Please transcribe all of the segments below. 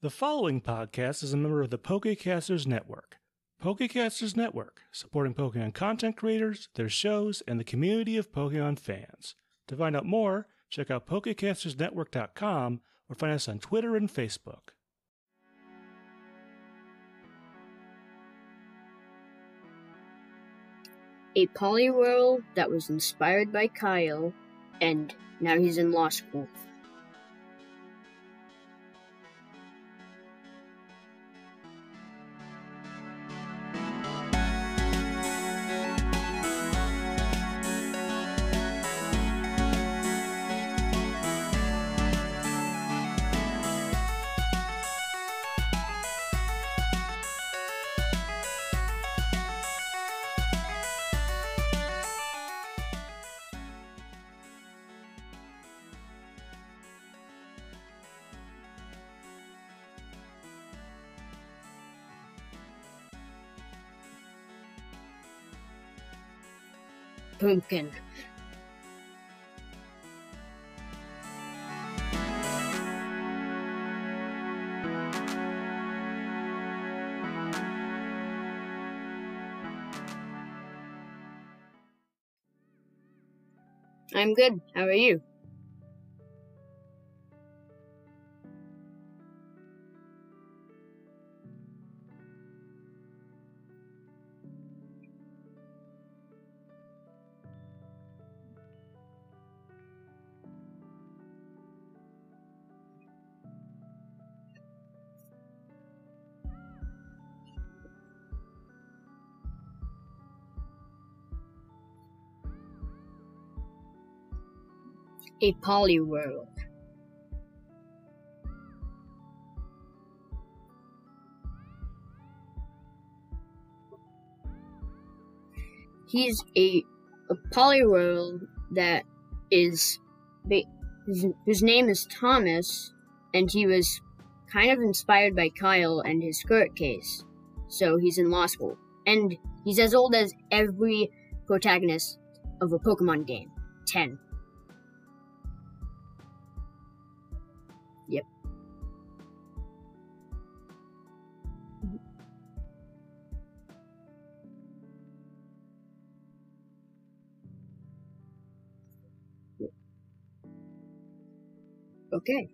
The following podcast is a member of the Pokecasters Network. Pokecasters Network, supporting Pokemon content creators, their shows, and the community of Pokemon fans. To find out more, check out PokecastersNetwork.com or find us on Twitter and Facebook. A Poliwhirl that was inspired by Kyle, and now he's in law school. I'm good. How are you? A Poliwhirl. He's a, a Poliwhirl that is his, his name is Thomas, and he was kind of inspired by Kyle and his Kurt case. So he's in law school. And he's as old as every protagonist of a Pokemon game 10. Yep. Mm-hmm. Okay.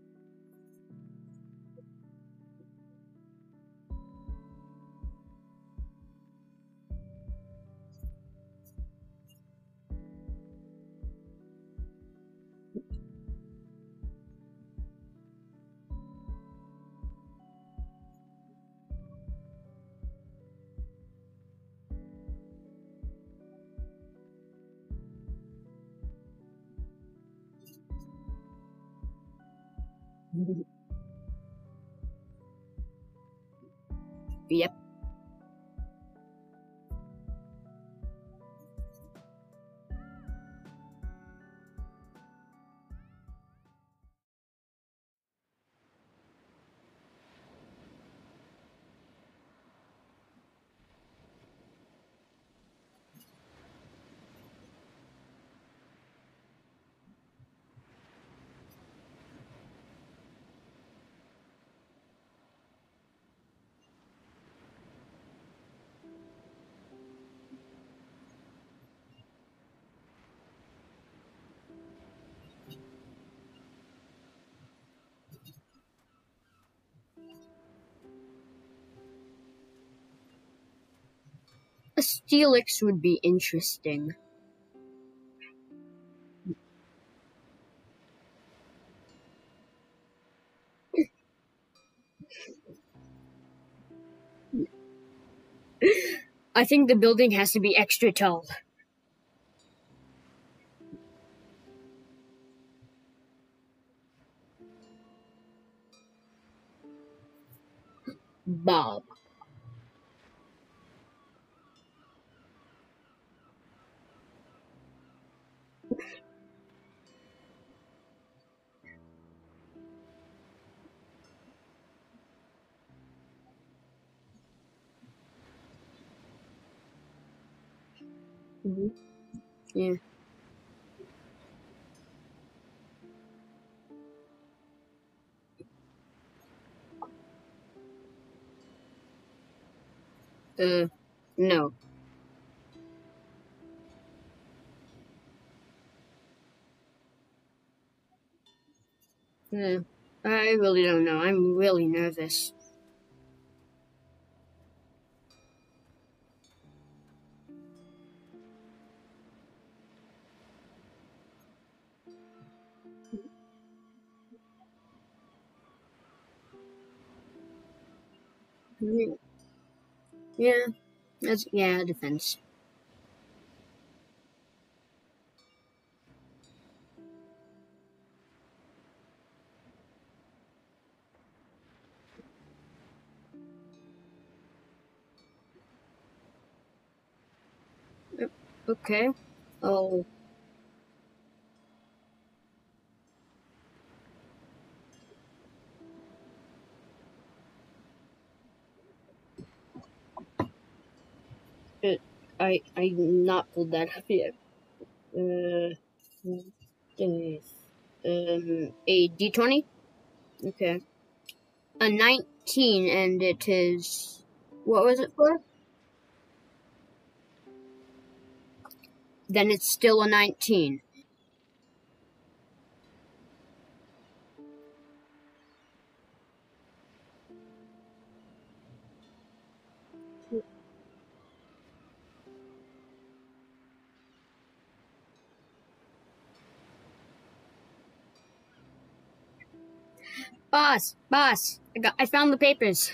A Steelix would be interesting. I think the building has to be extra tall. Mm-hmm. Yeah. Uh, no. No, I really don't know. I'm really nervous. Yeah, that's yeah, defense. Okay. Oh, I I not pulled that up yet. Uh, um, a D twenty. Okay. A nineteen, and it is. What was it for? Then it's still a nineteen. Boss, boss, I got, I found the papers.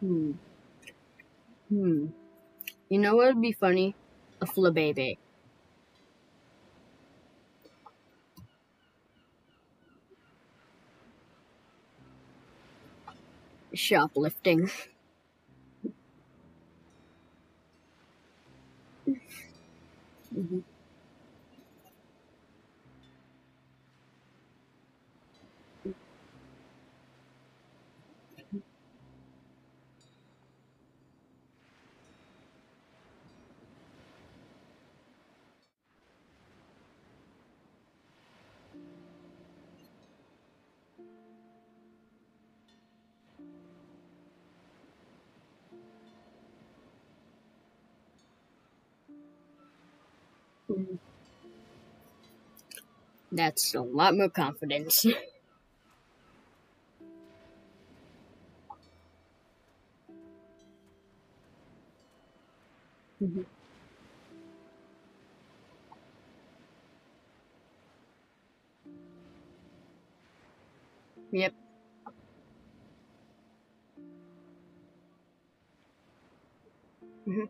Hmm. Hmm. You know what would be funny? A flabebe. Shoplifting. Mhm. That's a lot more confidence. Mhm. Yep. Mhm.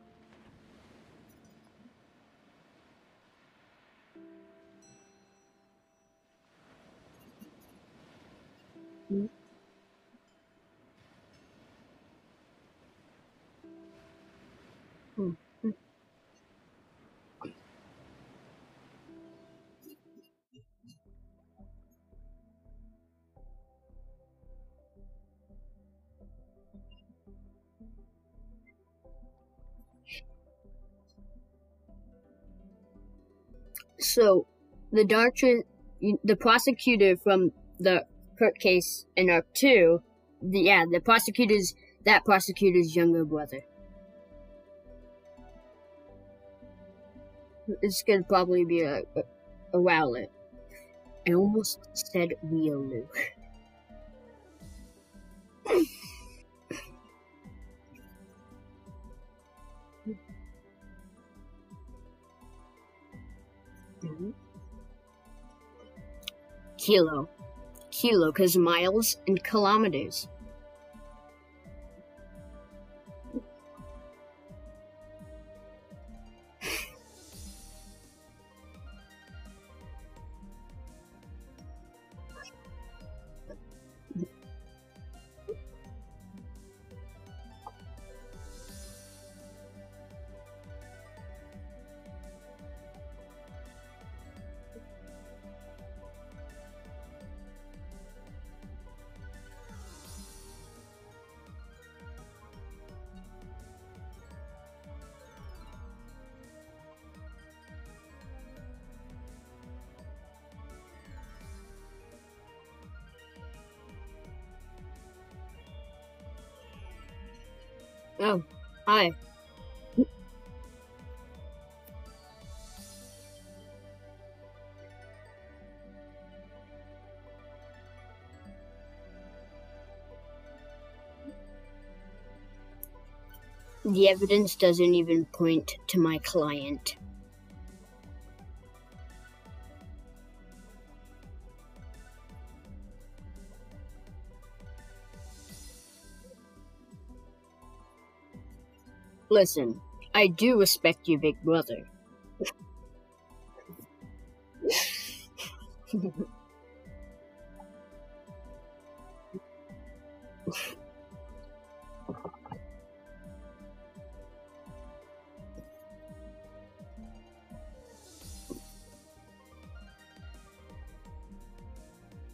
So, the doctor, the prosecutor from the Kurt case in Arc 2, the, yeah, the prosecutor's, that prosecutor's younger brother. It's gonna probably be a, a, a Rowlet. I almost said Riolu. Mhm. Kilo. Kilo, because miles and kilometers. Hi. The evidence doesn't even point to my client. Listen, I do respect you, big brother.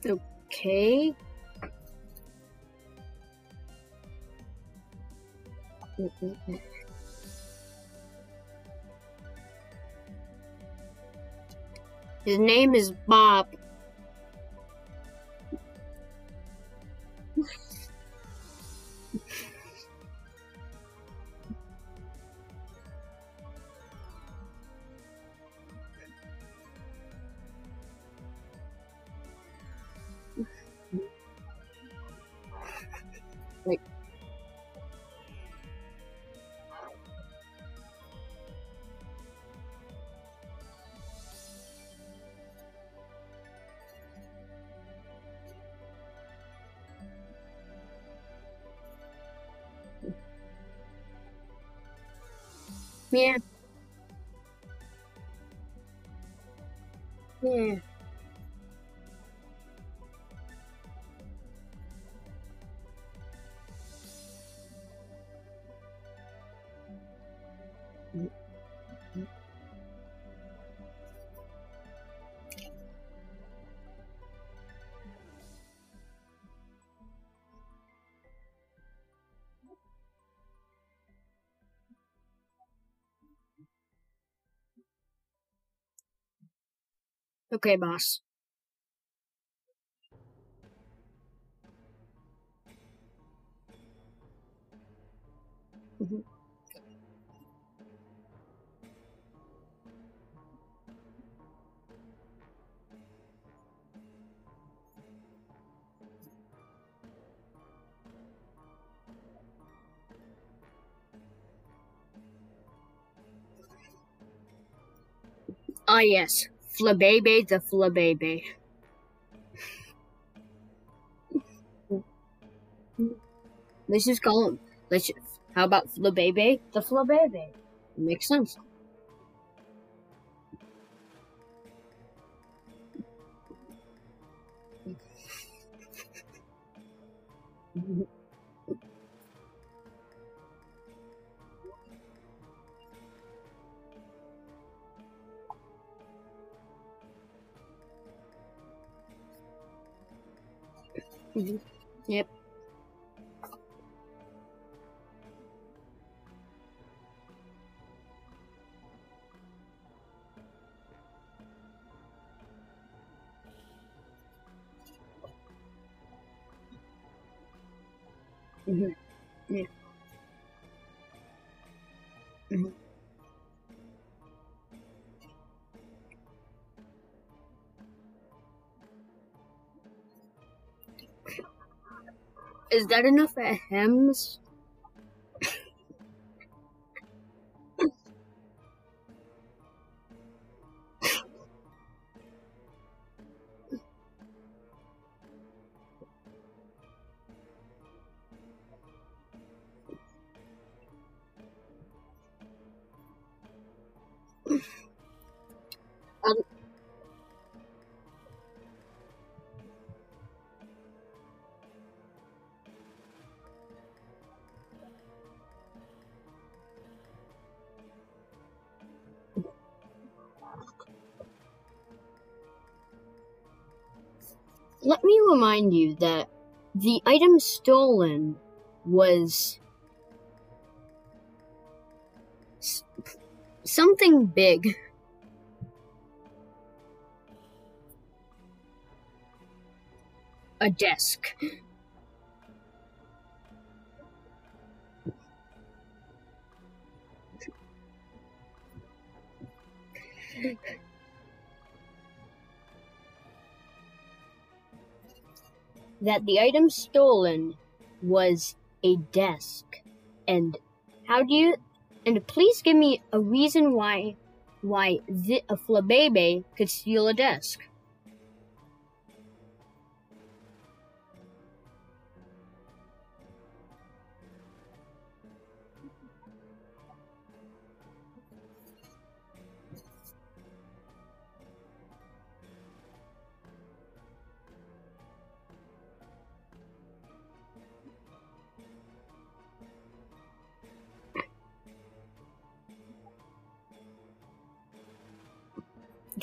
okay. Mm-mm-mm. His name is Bob. Yeah. Okay, boss. Mhm. Ah, yes. Flabebe the Flabebe. Let's just call him. Let's. How about Flabebe the Flabebe? Makes sense. Mhm. Yep. Mhm. Yeah. Mhm. Is that enough Hems? Let me remind you that the item stolen was something big. A desk. That the item stolen was a desk. And how do you and please give me a reason why why the, a flabebe could steal a desk.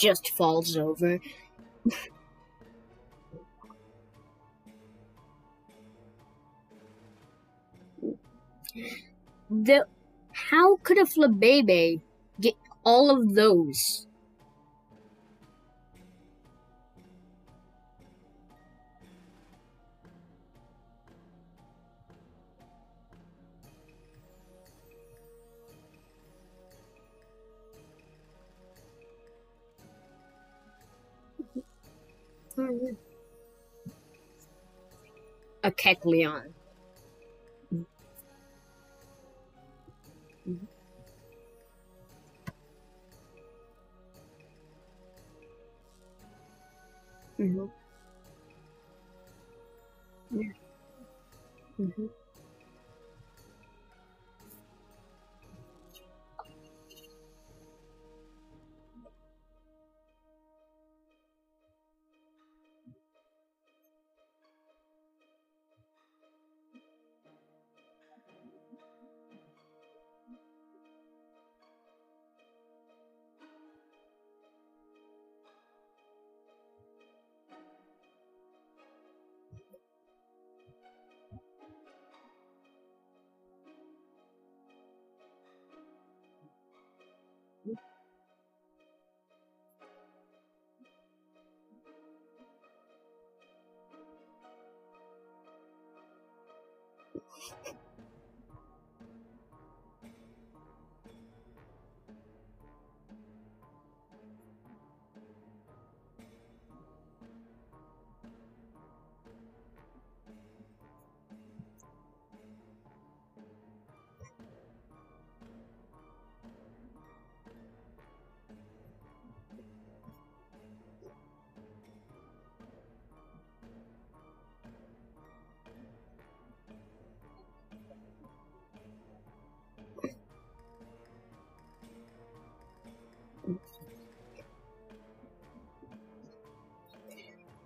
Just falls over. the how could a flabebe get all of those? A Kecleon. Mm-hmm. Yeah. Mm-hmm.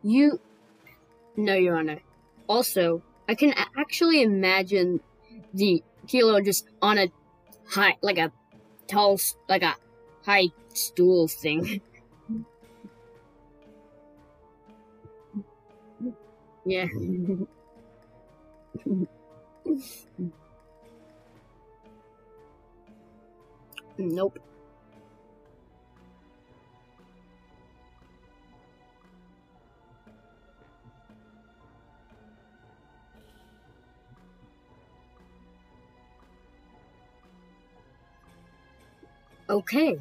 You. No, Your Honor. Also, I can actually imagine the kilo just on a high, like a tall, like a high stool thing. yeah. nope. Okay.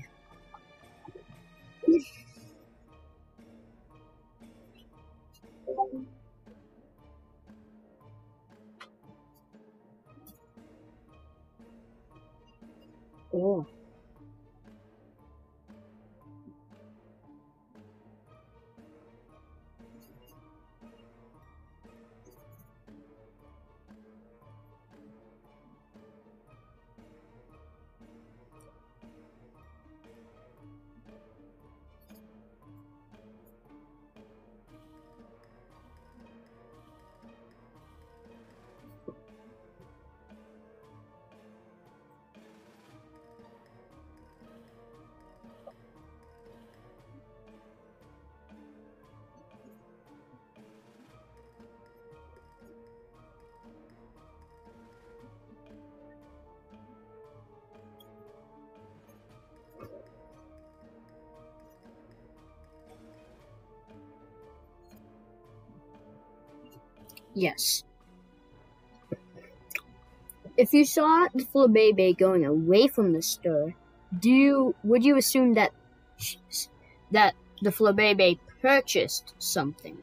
Yes. If you saw the Flabebe going away from the store, do you would you assume that that the Flabebe purchased something.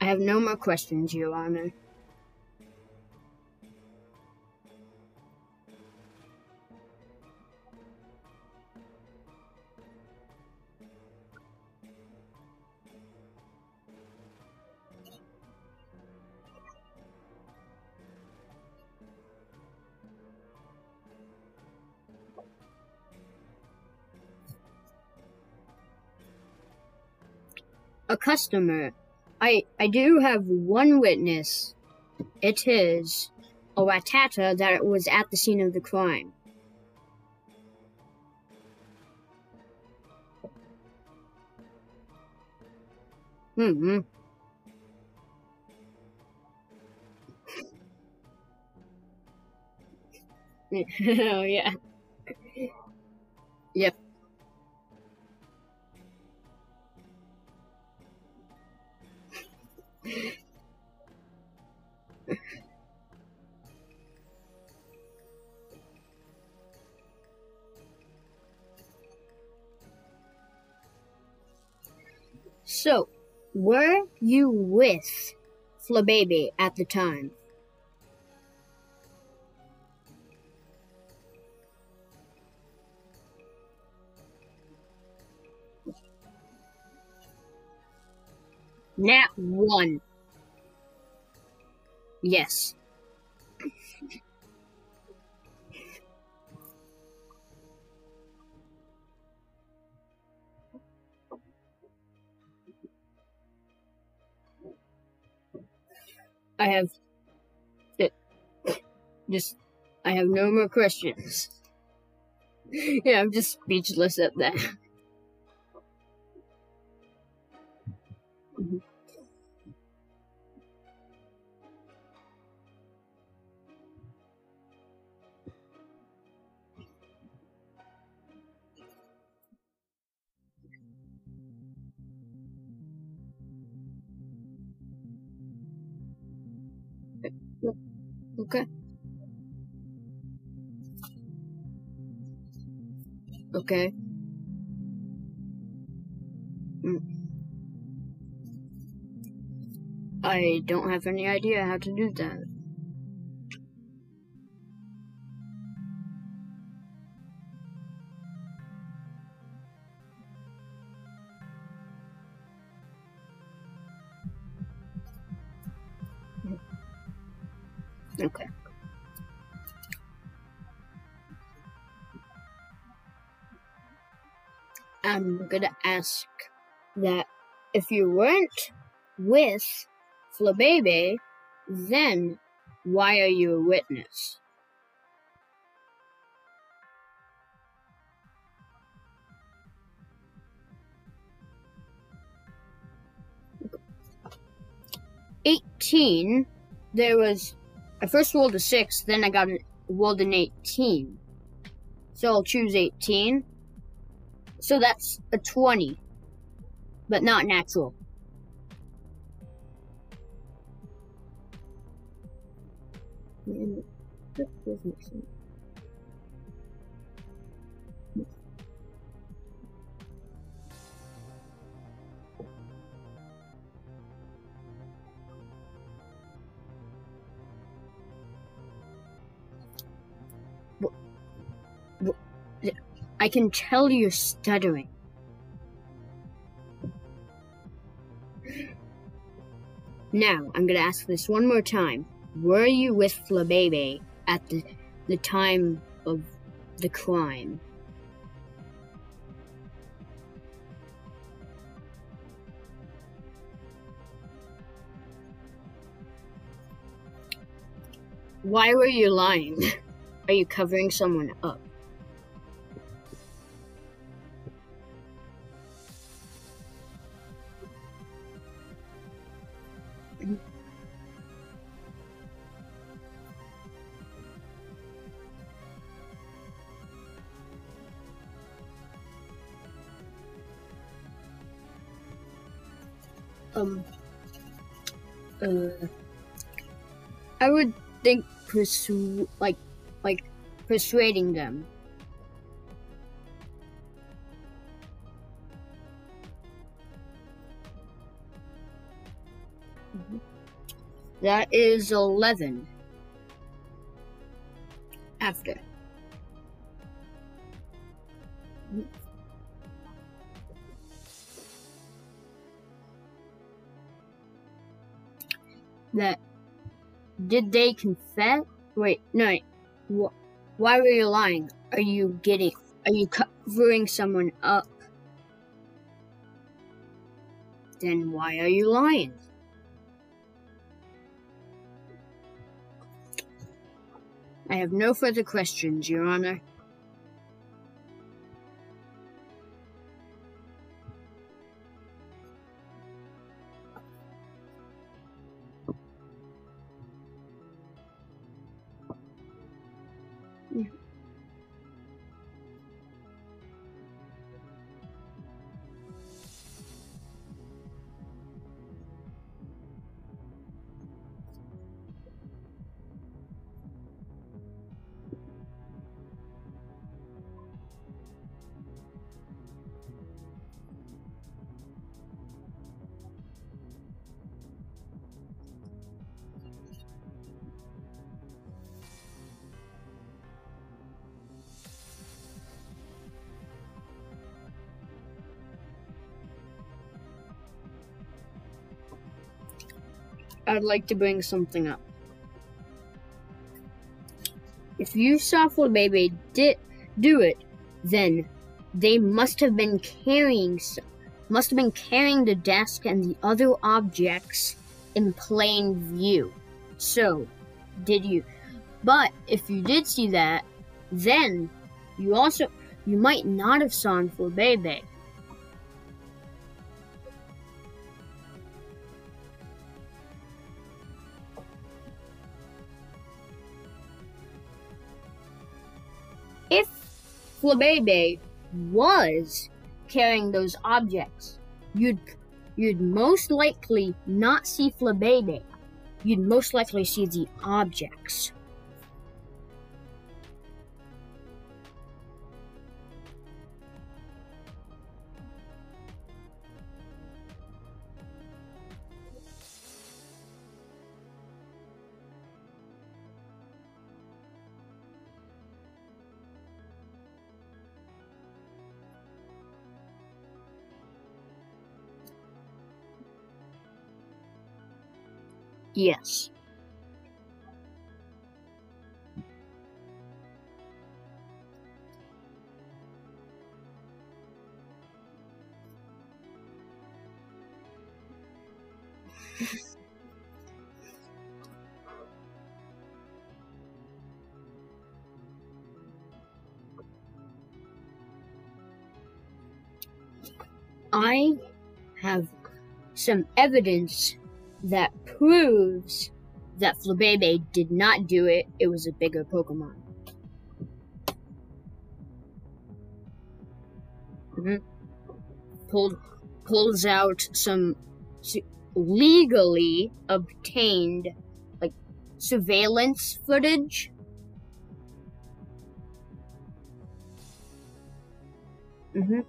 I have no more questions, Your Honor. Customer. I I do have one witness. It is a Rattata that was at the scene of the crime. Hmm. oh yeah. Yep. So, were you with Flabebe at the time? Nat one. Yes. I have. Just, I have no more questions. yeah, I'm just speechless at that. Mhm. Okay. Okay. Hmm. I don't have any idea how to do that. Ask that if you weren't with Flabebe, then why are you a witness? Eighteen. There was. I first rolled a six, then I got rolled an eighteen. So I'll choose eighteen. So that's a twenty, but not natural. Doesn't make sense. I can tell you're stuttering. Now, I'm gonna ask this one more time. Were you with Flabebe at the, the time of the crime? Why were you lying? Are you covering someone up? Um. Uh. I would think pursue like like persuading them. That is 11. After. That. Did they confess? Wait, no. Wh- why were you lying? Are you getting. Are you covering someone up? Then why are you lying? I have no further questions, Your Honor. you I'd like to bring something up. If you saw Flabebe did do it, then they must have been carrying must have been carrying the desk and the other objects in plain view. So, did you? But if you did see that, then you also you might not have saw Flabebe. Flabebe was carrying those objects, you'd you'd most likely not see Flabebe. You'd most likely see the objects. Yes. I have some evidence that proves that Flabebe did not do it. It was a bigger Pokemon. Mm-hmm. Pulled pulls out some legally obtained like surveillance footage. Mm-hmm.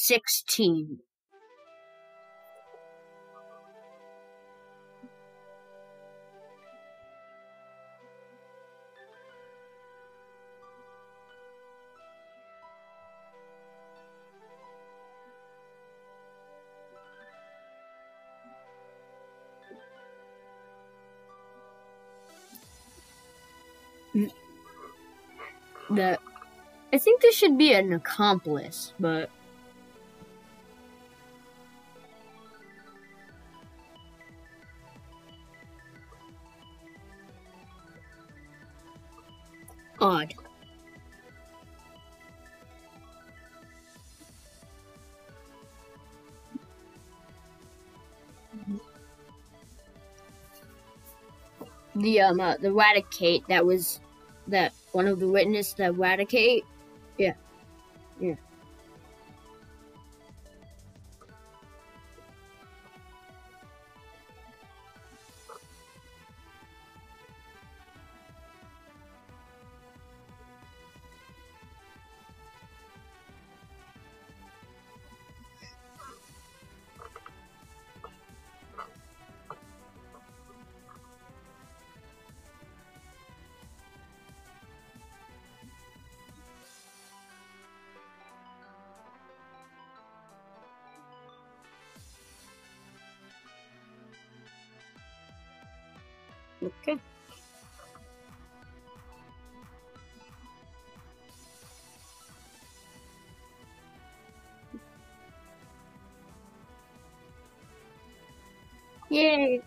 Sixteen. That I think this should be an accomplice, but odd. the um uh, the Raticate that was that one of the witness that Raticate. Yeah, yeah. イェーイ。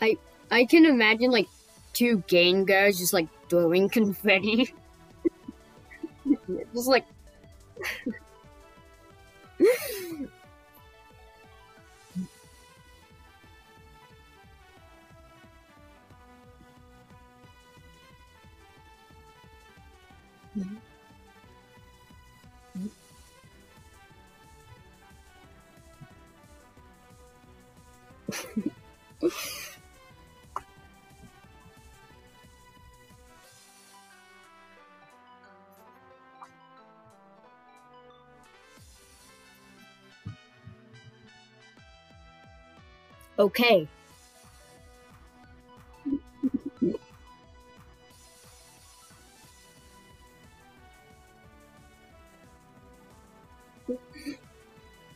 はい。I can imagine like two gang guys just like throwing confetti. just like okay.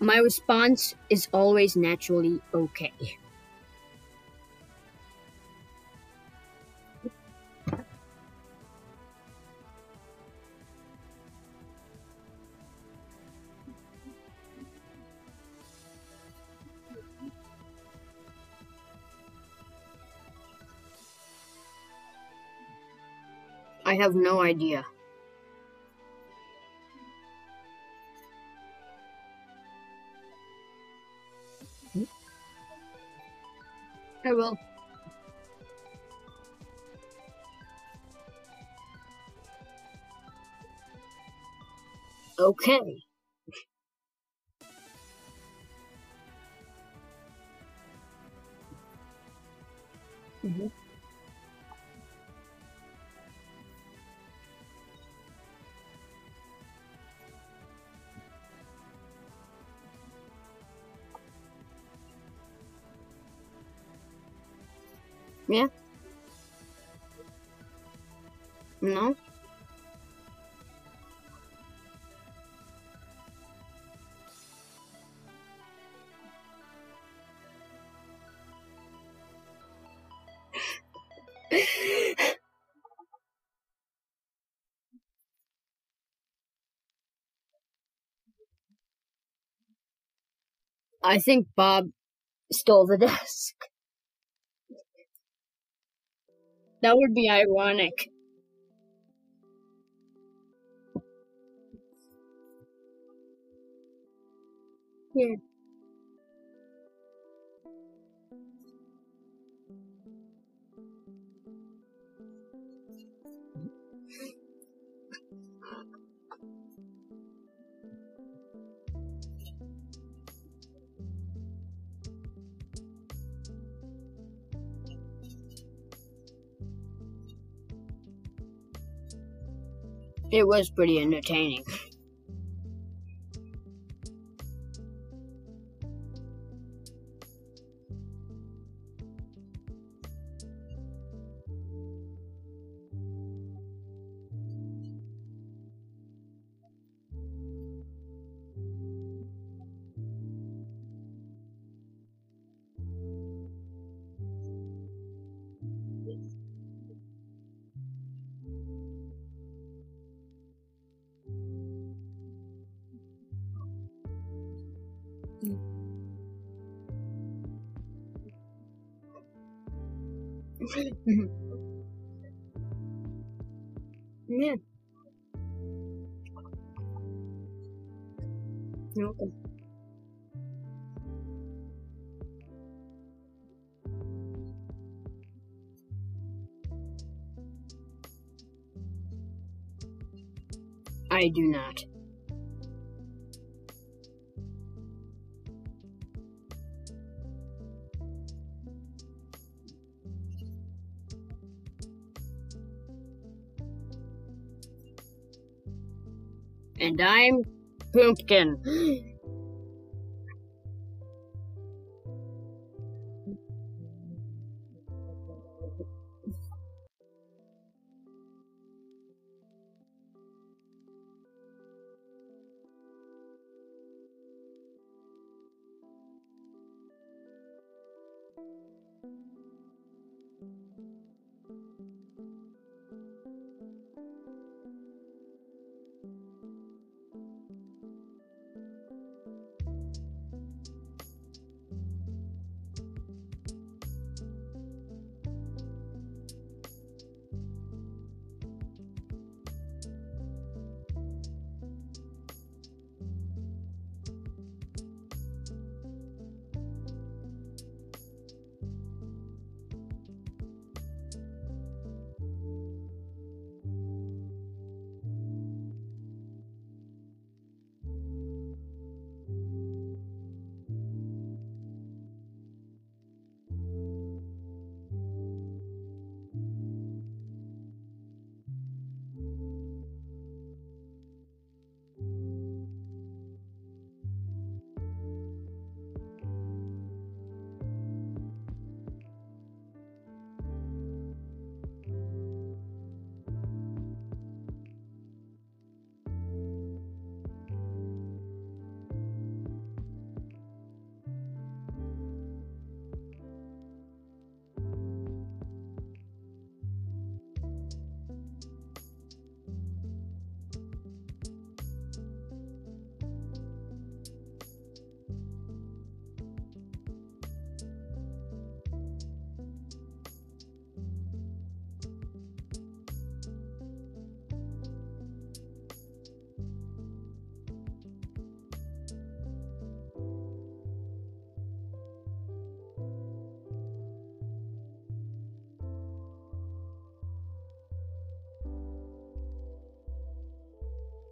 My response is always naturally okay. I have no idea. I will. Okay. Mm-hmm. Yeah. No. I think Bob stole the desk. That would be ironic. Yeah. It was pretty entertaining. I do not. And I'm Pumpkin.